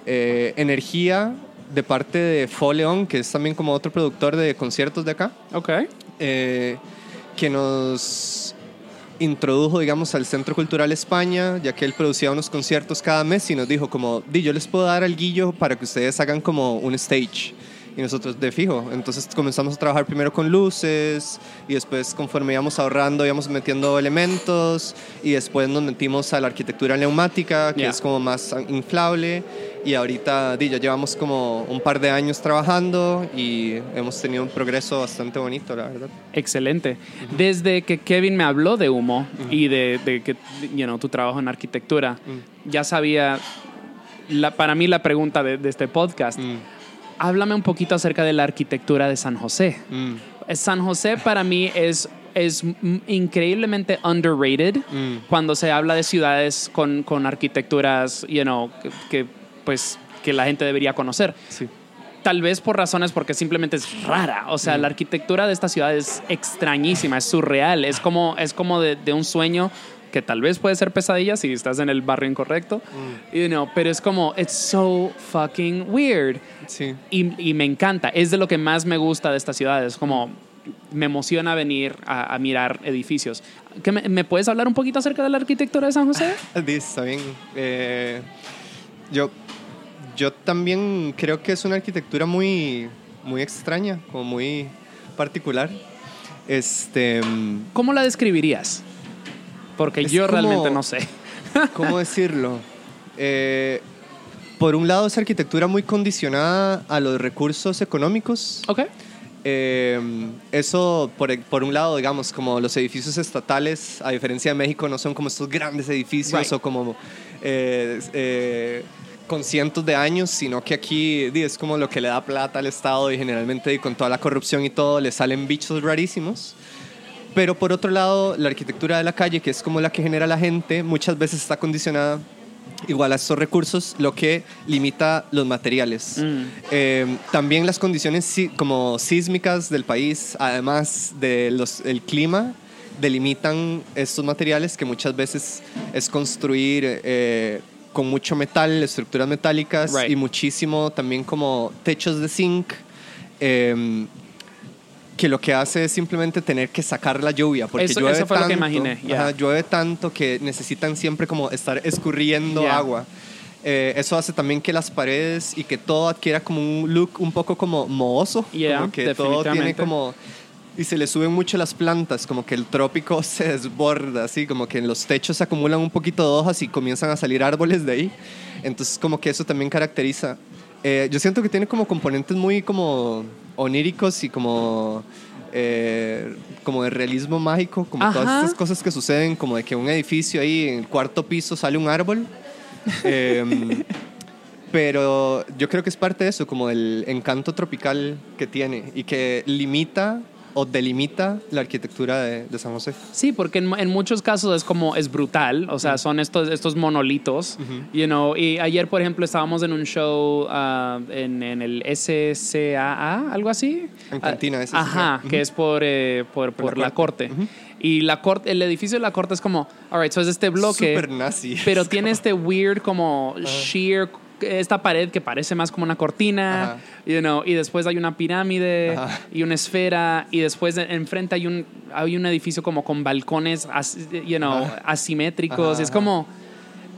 eh, energía de parte de Foleon, que es también como otro productor de conciertos de acá Ok. eh, que nos introdujo, digamos, al Centro Cultural España, ya que él producía unos conciertos cada mes y nos dijo como, di, yo les puedo dar al guillo para que ustedes hagan como un stage. Y nosotros de fijo. Entonces comenzamos a trabajar primero con luces y después conforme íbamos ahorrando íbamos metiendo elementos y después nos metimos a la arquitectura neumática, que Ya. es como más inflable. Y ahorita ya llevamos como un par de años trabajando y hemos tenido un progreso bastante bonito, la verdad. Excelente. Desde que Kevin me habló de humo y de, de que you know, tu trabajo en arquitectura, ya sabía, la, para mí la pregunta de, de este podcast, Mm, háblame un poquito acerca de la arquitectura de San José. mm, San José para mí es, es increíblemente underrated Mm. cuando se habla de ciudades con, con arquitecturas, you know, que, que, pues que la gente debería conocer. sí. Tal vez por razones porque simplemente es rara. O sea, la arquitectura de esta ciudad es extrañísima, es surreal, es como, es como de, de un sueño que tal vez puede ser pesadilla si estás en el barrio incorrecto, you know, pero es como, it's so fucking weird. Sí. Y, y me encanta, es de lo que más me gusta de esta ciudad, es como, me emociona venir a, a mirar edificios. ¿Qué me, ¿Me puedes hablar un poquito acerca de la arquitectura de San José? [laughs] Está bien. Eh, yo, yo también creo que es una arquitectura muy, muy extraña, como muy particular. Este, mm, ¿Cómo la describirías? Porque Es yo como- realmente no sé. [laughs] ¿cómo decirlo? Eh, por un lado es arquitectura muy condicionada a los recursos económicos. Ok. Eh, eso, por, por un lado, digamos, como los edificios estatales, a diferencia de México, no son como estos grandes edificios Right. o como eh, eh, con cientos de años, sino que aquí es como lo que le da plata al Estado y generalmente y con toda la corrupción y todo le salen bichos rarísimos. Pero por otro lado, la arquitectura de la calle, que es como la que genera la gente, muchas veces está condicionada igual a estos recursos, lo que limita los materiales. Mm. Eh, también las condiciones como sísmicas del país, además del clima, delimitan estos materiales que muchas veces es construir eh, con mucho metal, estructuras metálicas Right. y muchísimo también como techos de zinc. eh, que lo que hace es simplemente tener que sacar la lluvia porque Eso- llueve eso fue lo que tanto, imaginé, ya. ajá, llueve tanto que necesitan siempre como estar escurriendo Ya. agua. Eh, eso hace también que las paredes y que todo adquiera como un look un poco como mohoso, Yeah, como que todo tiene como y se le suben mucho las plantas, como que el trópico [laughs] se desborda, así como que en los techos se acumulan un poquito de hojas y comienzan a salir árboles de ahí. Entonces como que eso también caracteriza. Eh, yo siento que tiene como componentes muy como oníricos y como eh, como de realismo mágico, como todas estas cosas que suceden, como de que un edificio ahí en el cuarto piso sale un árbol. [laughs] Em, pero yo creo que es parte de eso, como el encanto tropical que tiene y que limita o delimita la arquitectura de, de San José. Sí, porque en, en muchos casos es como, es brutal, o sea, son estos, estos monolitos, you know, y ayer, por ejemplo, estábamos en un show ah, en, en el SCAA, algo así. En Cantina, Ah, SCAA. Ajá, Ujú. que es por, eh, por, por la la corte. Y la corte, el edificio de la corte es como, alright, so es este bloque. Súper nazi. Pero tiene este weird como sheer esta pared que parece más como una cortina, Ajá. you know, y después hay una pirámide Ajá. y una esfera y después de- enfrente hay un hay un edificio como con balcones as- you know, Ajá. asimétricos, Ajá, es ajá. como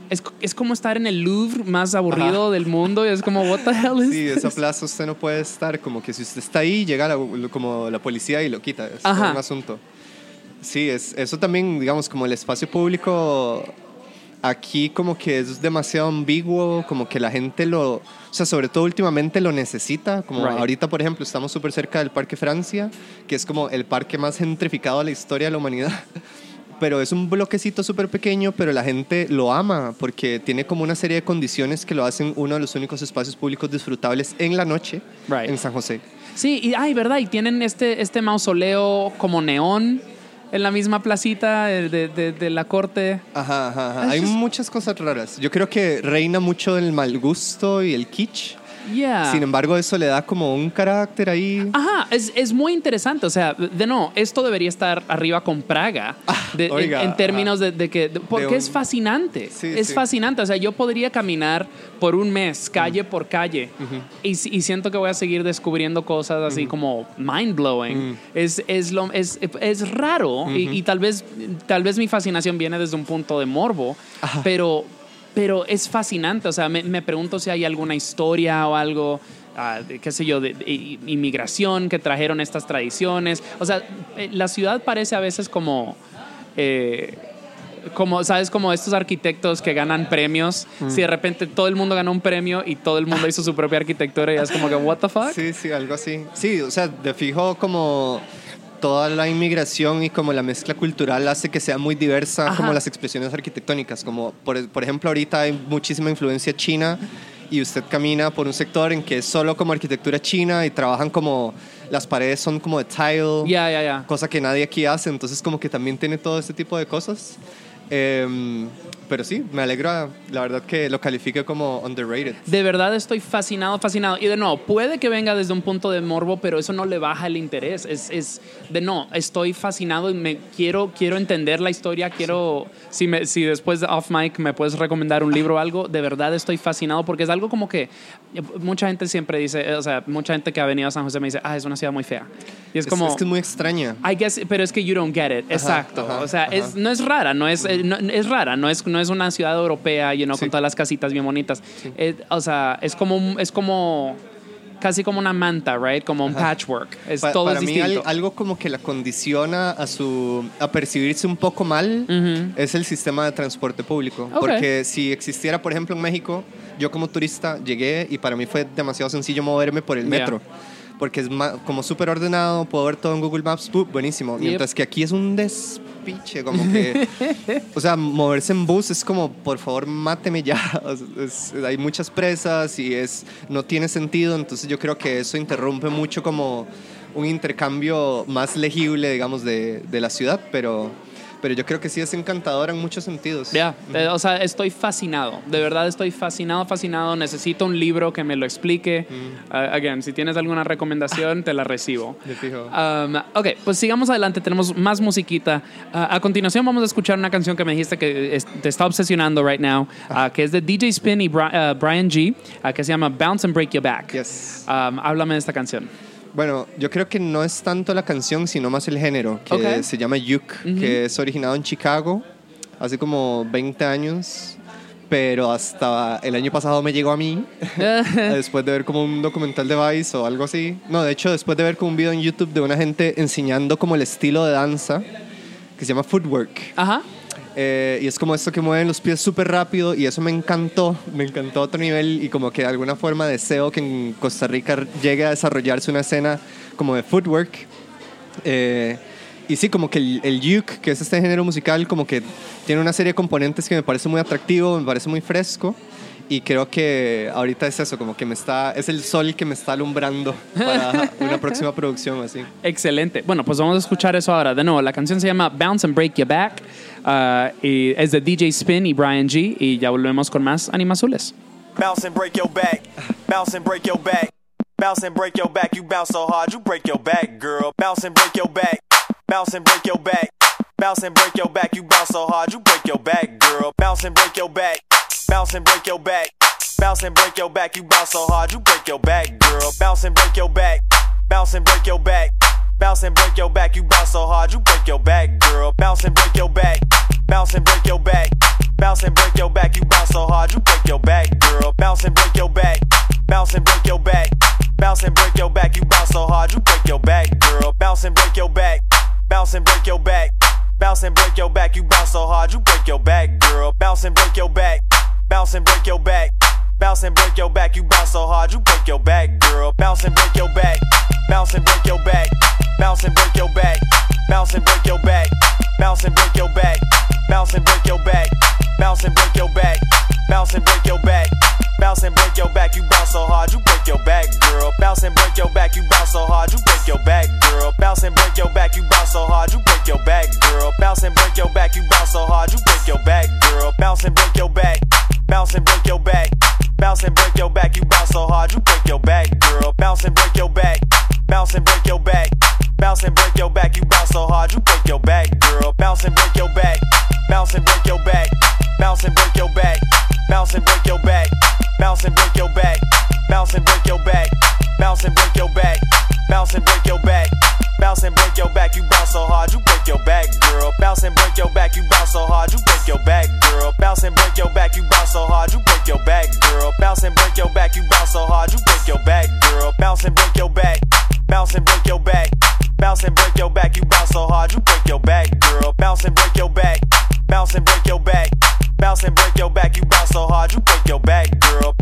es, es como estar en el Louvre más aburrido del mundo y es como what the hell is Sí, this? esa plaza usted no puede estar, como que si usted está ahí, llega la- como la policía y lo quita, es Ajá. un asunto. Sí, es, eso también, digamos, como el espacio público aquí como que es demasiado ambiguo, como que la gente lo, o sea, sobre todo últimamente lo necesita, como Right. ahorita, por ejemplo, estamos súper cerca del Parque Francia, que es como el parque más gentrificado de la historia de la humanidad. [laughs] pero es un bloquecito súper pequeño, pero la gente lo ama porque tiene como una serie de condiciones que lo hacen uno de los únicos espacios públicos disfrutables en la noche Right. en San José. Sí, y ay, ¿verdad? Y tienen este, este mausoleo como neón en la misma placita de, de- de- de la corte. Ajá, ajá, ajá. Hay muchas cosas raras. Yo creo que reina mucho el mal gusto y el kitsch. Yeah. Sin embargo, eso le da como un carácter ahí. Ajá, es, es muy interesante. O sea, de no, esto debería estar arriba con Praga. de- en- oiga, en, términos de, de que. de- porque un- es fascinante. Sí, es sí. fascinante. O sea, yo podría caminar por un mes, calle por calle, y, y siento que voy a seguir descubriendo cosas así como mind blowing. es, es, lo, es, es raro y, y tal, vez, tal vez mi fascinación viene desde un punto de morbo, pero, pero es fascinante. O sea, me, me pregunto si hay alguna historia o algo. de, qué sé yo, de, inmigración que trajeron estas tradiciones. O sea, eh, la ciudad parece a veces como, eh, como, ¿sabes? Como estos arquitectos que ganan premios. Si de repente todo el mundo ganó un premio y todo el mundo hizo su propia arquitectura y es como que, ¿what the fuck? Sí, sí, algo así. Sí, o sea, de fijo como toda la inmigración y como la mezcla cultural hace que sea muy diversa Ajá. como las expresiones arquitectónicas. Como por, por ejemplo ahorita hay muchísima influencia china y usted camina por un sector en que es solo como arquitectura china y trabajan como las paredes son como de tile, cosa que nadie aquí hace, entonces como que también tiene todo este tipo de cosas. Em, pero sí, me alegra, la verdad que lo califique como underrated. De verdad estoy fascinado, fascinado. Y de nuevo, puede que venga desde un punto de morbo, pero eso no le baja el interés. Es, es de no, estoy fascinado y me quiero, quiero entender la historia. Quiero, si, me, si después de off mic me puedes recomendar un libro o algo, de verdad estoy fascinado porque es algo como que eh, mucha gente siempre dice, eh, o sea, mucha gente que ha venido a San José me dice, ah, es una ciudad muy fea. Y es Es- como. es, que es muy extraña. I guess, pero es que you don't get it. Exacto. ajá, o sea, ajá. es, no es rara, no es, eh, no- es rara, no es, no es una ciudad europea, you know, Sí. con todas las casitas bien bonitas. Eh, o sea, es como, es como casi como una manta, right? Como un patchwork. Es Pa- todo para es mí distinto. al- algo como que la condiciona a su a percibirse un poco mal Ujú. es el sistema de transporte público Ok. porque si existiera por ejemplo en México yo como turista llegué y para mí fue demasiado sencillo moverme por el metro porque es como súper ordenado puedo ver todo en Google Maps buenísimo Yep. mientras que aquí es un despiche como que o sea moverse en bus es como por favor máteme ya. [laughs] Hay muchas presas y es no tiene sentido entonces yo creo que eso interrumpe mucho como un intercambio más legible digamos de la ciudad pero pero yo creo que sí es encantadora en muchos sentidos Ya, eh, o sea, estoy fascinado. De verdad estoy fascinado, fascinado. Necesito un libro que me lo explique. Uh, again, si tienes alguna recomendación, te la recibo. De fijo. Um, ok, pues sigamos adelante. Tenemos más musiquita. Uh, a continuación vamos a escuchar una canción que me dijiste que es- te está obsesionando right now, uh, que es de DJ Spin y Bri- uh, Brian G, uh, que se llama Bounce and Break Your Back. Yes. Um, háblame de esta canción. Bueno, yo creo que no es tanto la canción, sino más el género, que se llama Yuk, que es originado en Chicago hace como 20 años, pero hasta el año pasado me llegó a mí, [laughs] después de ver como un documental de Vice o algo así. No, de hecho, después de ver como un video en YouTube de una gente enseñando como el estilo de danza, que se llama Footwork. Ajá. Eh, y es como esto que mueven los pies súper rápido y eso me encantó, me encantó a otro nivel y como que de alguna forma deseo que en Costa Rica llegue a desarrollarse una escena como de footwork. Eh, y sí, como que el, el uke, que es este género musical, como que tiene una serie de componentes que me parece muy atractivo, me parece muy fresco. Y creo que ahorita es eso, como que me está, es el sol que me está alumbrando para [laughs] una próxima producción así. Excelente. Bueno, pues vamos a escuchar eso ahora. De nuevo, la canción se llama Bounce and Break Your Back. Uh, y es de DJ Spin y Brian G. Y ya volvemos con más Animazules. Bounce and break your back. Bounce and break your back. Bounce and break your back. You bounce so hard, you break your back, girl. Bounce and break your back. Bounce and break your back. Bounce and break your back. You bounce so hard, you break your back, girl. Bounce and break your back. Bounce and break your back. Bounce and break your back. You bounce so hard, you break your back, girl. Bounce and break your back. Bounce and break your back. Bounce and break your back. You bounce so hard, you break your back, girl. Bounce and break your back. Bounce and break your back. Bounce and break your back. You bounce so hard, you break your back, girl. Bounce and break your back. Bounce and break your back. Bounce and break your back. You bounce so hard, you break your back, girl. Bounce and break your back. Bounce and break your back. Bounce and break your back. You bounce so hard, you break your back, girl. Bounce and break your back. Bounce and break your back. Bounce and break your back. You bounce so hard, you break your back, girl. Bounce and break your back. Bounce and break your back. Bounce and break your back. Bounce and break your back. Bounce and break your back. Bounce and break your back. Bounce and break your back. Bounce and break your back. Bounce and break your back. You bounce so hard, you break your back, girl. Bounce and break your back. You bounce so hard, you break your back, girl. Bounce and break your back. You bounce so hard, you break your back, girl. Bounce and break your back. You bounce so hard, you break your back, girl. Bounce and break your back. Bounce and break your back. Bounce and break your back. You bounce so hard, you break your back, girl. Bounce and break your back. Bounce and break your back. Bounce and break your back. You bounce so hard, you break your back, girl. Bounce and break your back. Bounce and break your back. Bounce and break your back. Bounce and break your back. Bounce and break your back. Bounce and break your back. Bounce and break your back. Bounce and break your back. Bounce and break your back. You bounce so hard, you break your back, girl. Bounce and break your back. You bounce so hard, you break your back, girl. Bounce and break your back. You bounce so hard, you break your back, girl. Bounce and break your back. You bounce so hard, you break your back, girl. Bounce and break your back. Bounce and break your back. Bounce and break your back. You bounce so hard, you break your back, girl. Bounce and break your back. Bounce and break your back. Bounce and break your back. You bounce so hard, you break your back, girl.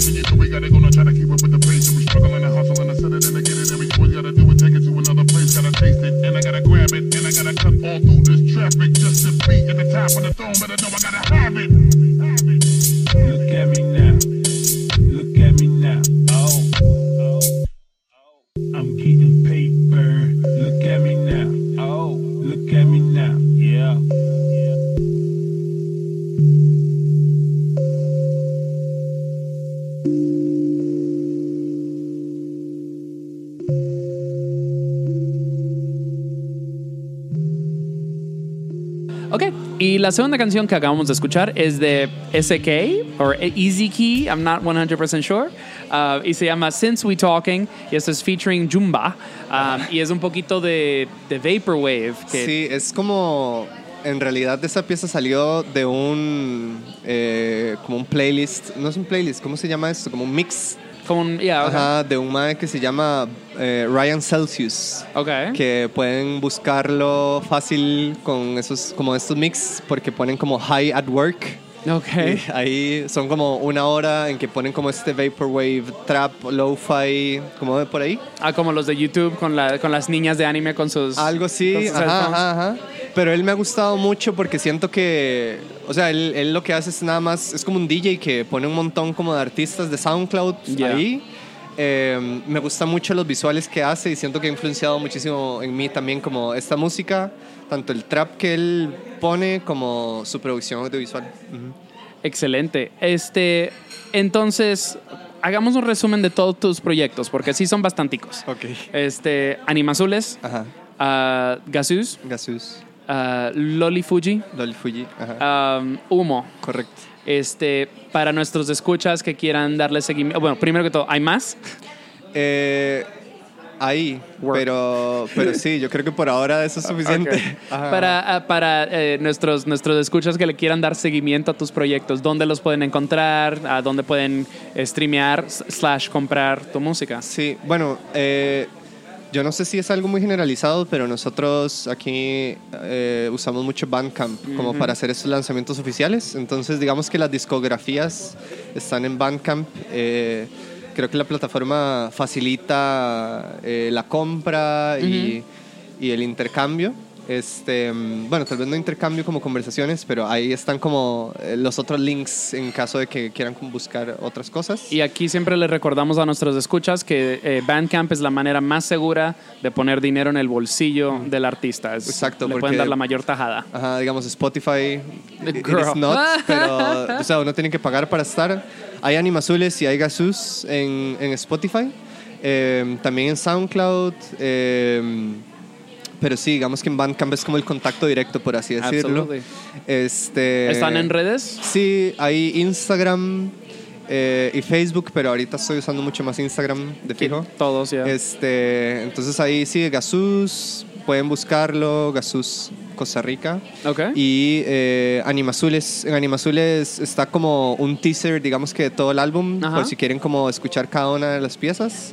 so we gotta go, no try to keep up with la segunda canción que acabamos de escuchar es de SK, o Easy Key, I'm not 100% sure, uh, y se llama Since We Talking, y esto es featuring Jumba, um, y es un poquito de, Vaporwave. Sí, es como. En realidad, esa pieza salió de un. eh, como un playlist. No es un playlist, ¿cómo se llama esto? Como un mix. Yeah, okay. Ajá, de un man que se llama eh, Ryan Celsius. Que pueden buscarlo fácil con esos, como estos mix, porque ponen como High at Work. Ok. Y ahí son como una hora en que ponen como este vaporwave, trap, lo-fi, como de por ahí. Ah, como los de YouTube con, la, con las niñas de anime con sus... Algo así, sus ajá, ajá, ajá. Pero él me ha gustado mucho porque siento que, o sea, él, él lo que hace es nada más, es como un DJ que pone un montón como de artistas de SoundCloud Ya. ahí. Eh, me gustan mucho los visuales que hace y siento que ha influenciado muchísimo en mí también como esta música, tanto el trap que él pone como su producción audiovisual. Excelente. Este, entonces, hagamos un resumen de todos tus proyectos, porque sí son bastanticos. Ok. Este, Animazules, Ajá. uh, Gasus, Gasus, uh, Loli Fuji, Loli Fuji, ajá. um, Humo. Correcto. Este, para nuestros escuchas que quieran darle seguimiento. Bueno, primero que todo, ¿hay más? Eh, ahí, Work. pero, pero sí, yo creo que por ahora eso es suficiente. Ok. [laughs] Ajá. Para, ah, para eh, nuestros, nuestros escuchas que le quieran dar seguimiento a tus proyectos, ¿dónde los pueden encontrar? ¿A dónde pueden eh, streamear slash comprar tu música? Sí, bueno, eh, yo no sé si es algo muy generalizado, pero nosotros aquí eh, usamos mucho Bandcamp como para hacer estos lanzamientos oficiales. Entonces, digamos que las discografías están en Bandcamp. eh, creo que la plataforma facilita eh, la compra y, y el intercambio. Este, bueno, tal vez no intercambio como conversaciones, pero ahí están como eh, los otros links en caso de que quieran buscar otras cosas. Y aquí siempre les recordamos a nuestros escuchas que eh, Bandcamp es la manera más segura de poner dinero en el bolsillo del artista. Es- Exacto, Le porque- pueden dar la mayor tajada. Ajá, digamos Spotify, it is Girl. not, [laughs] pero o sea, uno tiene que pagar para estar. Hay Animazules y hay Gasus en, en Spotify, eh, también en SoundCloud, eh, pero sí, digamos que en Bandcamp es como el contacto directo, por así decirlo. Absolutely. Este, ¿Están en redes? Sí, hay Instagram eh, y Facebook, pero ahorita estoy usando mucho más Instagram de fijo. Todos, ya. Este, entonces ahí sí, Gasus, pueden buscarlo, Gasus Costa Rica. Ok. Y eh, Animazules, en Animazules está como un teaser, digamos que de todo el álbum, Ajá. por si quieren como escuchar cada una de las piezas.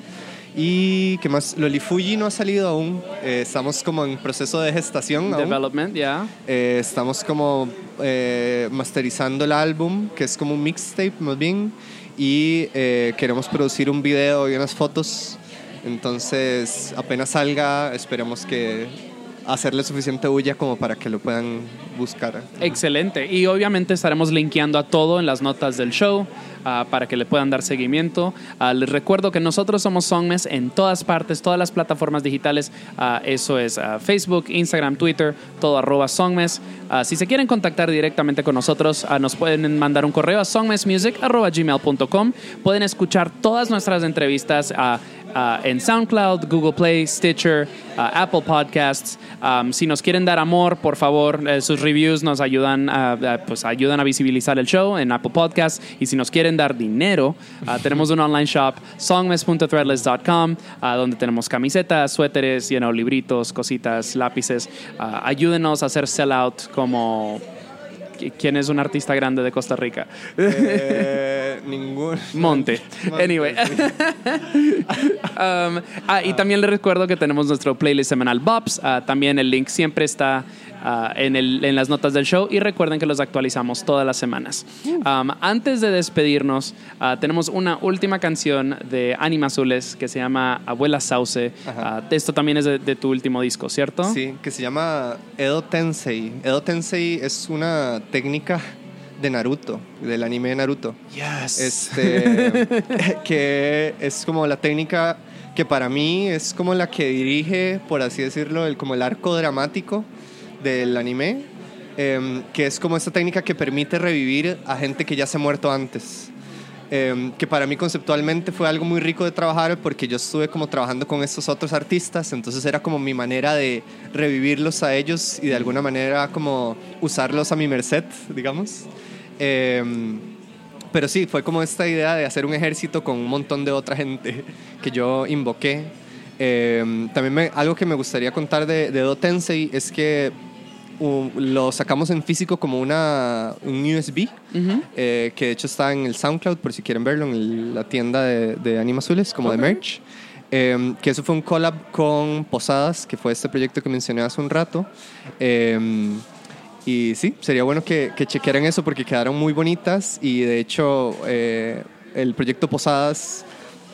Y qué más, Lolifuji no ha salido aún, eh, estamos como en proceso de gestación. Development, ya. Eh, estamos como eh, masterizando el álbum, que es como un mixtape más bien, y eh, queremos producir un video y unas fotos. Entonces, apenas salga, esperemos que hacerle suficiente bulla como para que lo puedan buscar. Excelente. Y obviamente estaremos linkeando a todo en las notas del show ah, para que le puedan dar seguimiento. Ah, les recuerdo que nosotros somos Songmes en todas partes, todas las plataformas digitales. Ah, eso es Facebook, Instagram, Twitter, todo arroba Songmes. Si se quieren contactar directamente con nosotros, nos pueden mandar un correo a songmesmusic.gmail.com. Pueden escuchar todas nuestras entrevistas ah, en SoundCloud, Google Play, Stitcher, ah, Apple Podcasts. Um, si nos quieren dar amor, por favor, eh, sus reviews nos ayudan a, pues, ayudan a visibilizar el show en Apple Podcasts. Y si nos quieren dar dinero, ah, [laughs] tenemos un online shop, songmes.threadless.com, donde tenemos camisetas, suéteres, you know, libritos, cositas, lápices. Ayúdenos a hacer sellout como... ¿Quién es un artista grande de Costa Rica? Eh, [laughs] ningún. Monte. Anyway. [laughs] Um, ah, y también les recuerdo que tenemos nuestro playlist semanal Bops. Ah, también el link siempre está ah, en, el- en las notas del show. Y recuerden que los actualizamos todas las semanas. Um, antes de despedirnos, ah, tenemos una última canción de Anima Azules que se llama Abuela Sauce. Ah, esto también es de, de tu último disco, ¿cierto? Sí, que se llama Edo Tensei. Edo Tensei es una técnica de Naruto, del anime de Naruto. Yes. Este, [laughs] que es como la técnica que para mí es como la que dirige, por así decirlo, el, como el arco dramático del anime, em, que es como esta técnica que permite revivir a gente que ya se ha muerto antes. Em, que para mí conceptualmente fue algo muy rico de trabajar porque yo estuve como trabajando con estos otros artistas, entonces era como mi manera de revivirlos a ellos y de alguna manera como usarlos a mi merced, digamos. Em, pero sí, fue como esta idea de hacer un ejército con un montón de otra gente [laughs] que yo invoqué. Em, también me- algo que me gustaría contar de, de Do Tensei es que lo sacamos en físico como una, un USB, Ujú. eh, que de hecho está en el SoundCloud, por si quieren verlo, en el- la tienda de, de Anima Azules, como de merch. Em, que eso fue un collab con Posadas, que fue este proyecto que mencioné hace un rato. Em, Y sí, sería bueno que, que chequearan eso porque quedaron muy bonitas y de hecho eh, el proyecto Posadas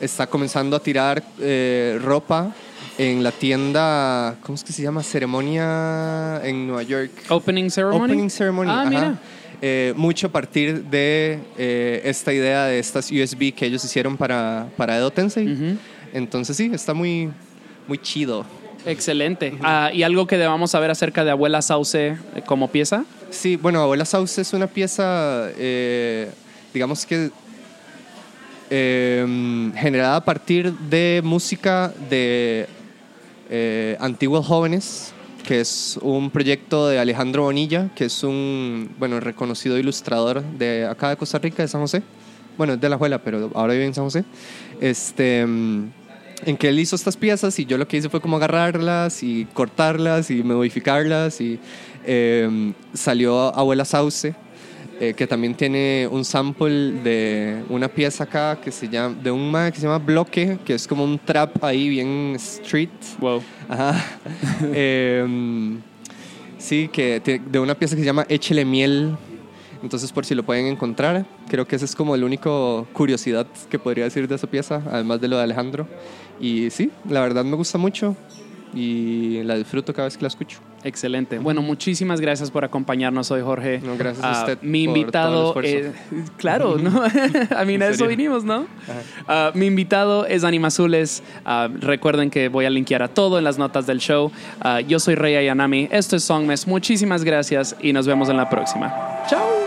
está comenzando a tirar eh, ropa en la tienda, ¿cómo es que se llama? Ceremonia en Nueva York. Opening ceremony. Opening Ceremony. Ah, ajá. mira. Eh, mucho a partir de eh, esta idea de estas USB que ellos hicieron para, para Edo Tensei. Entonces sí, está muy, muy chido. Excelente. Ah, ¿Y algo que debamos saber acerca de Abuela Sauce eh, como pieza? Sí, bueno, Abuela Sauce es una pieza, eh, digamos que eh, generada a partir de música de eh, Antiguos Jóvenes, que es un proyecto de Alejandro Bonilla, que es un, bueno, reconocido ilustrador de acá de Costa Rica, de San José. Bueno, es de la Juela, pero ahora vive en San José. Este, mm, en que él hizo estas piezas y yo lo que hice fue como agarrarlas y cortarlas y modificarlas y eh, salió Abuela Sauce, eh, que también tiene un sample de una pieza acá que se llama, de un mae que se llama Bloque, que es como un trap ahí bien street. Wow. Ajá. [laughs] Em, sí, que de una pieza que se llama Échele miel. Entonces, por si lo pueden encontrar, creo que esa es como la única curiosidad que podría decir de esa pieza, además de lo de Alejandro. Y sí, la verdad me gusta mucho y la disfruto cada vez que la escucho. Excelente. Bueno, muchísimas gracias por acompañarnos hoy, Jorge. No, gracias a Ah, usted Mi por invitado, todo el eh, claro, ¿no? [laughs] [laughs] a mí a eso vinimos, ¿no? Ah, mi invitado es Anima Azules. Ah, recuerden que voy a linkear a todo en las notas del show. Yo soy Rey Ayanami. Esto es Songmes. Muchísimas gracias y nos vemos en la próxima. Chao.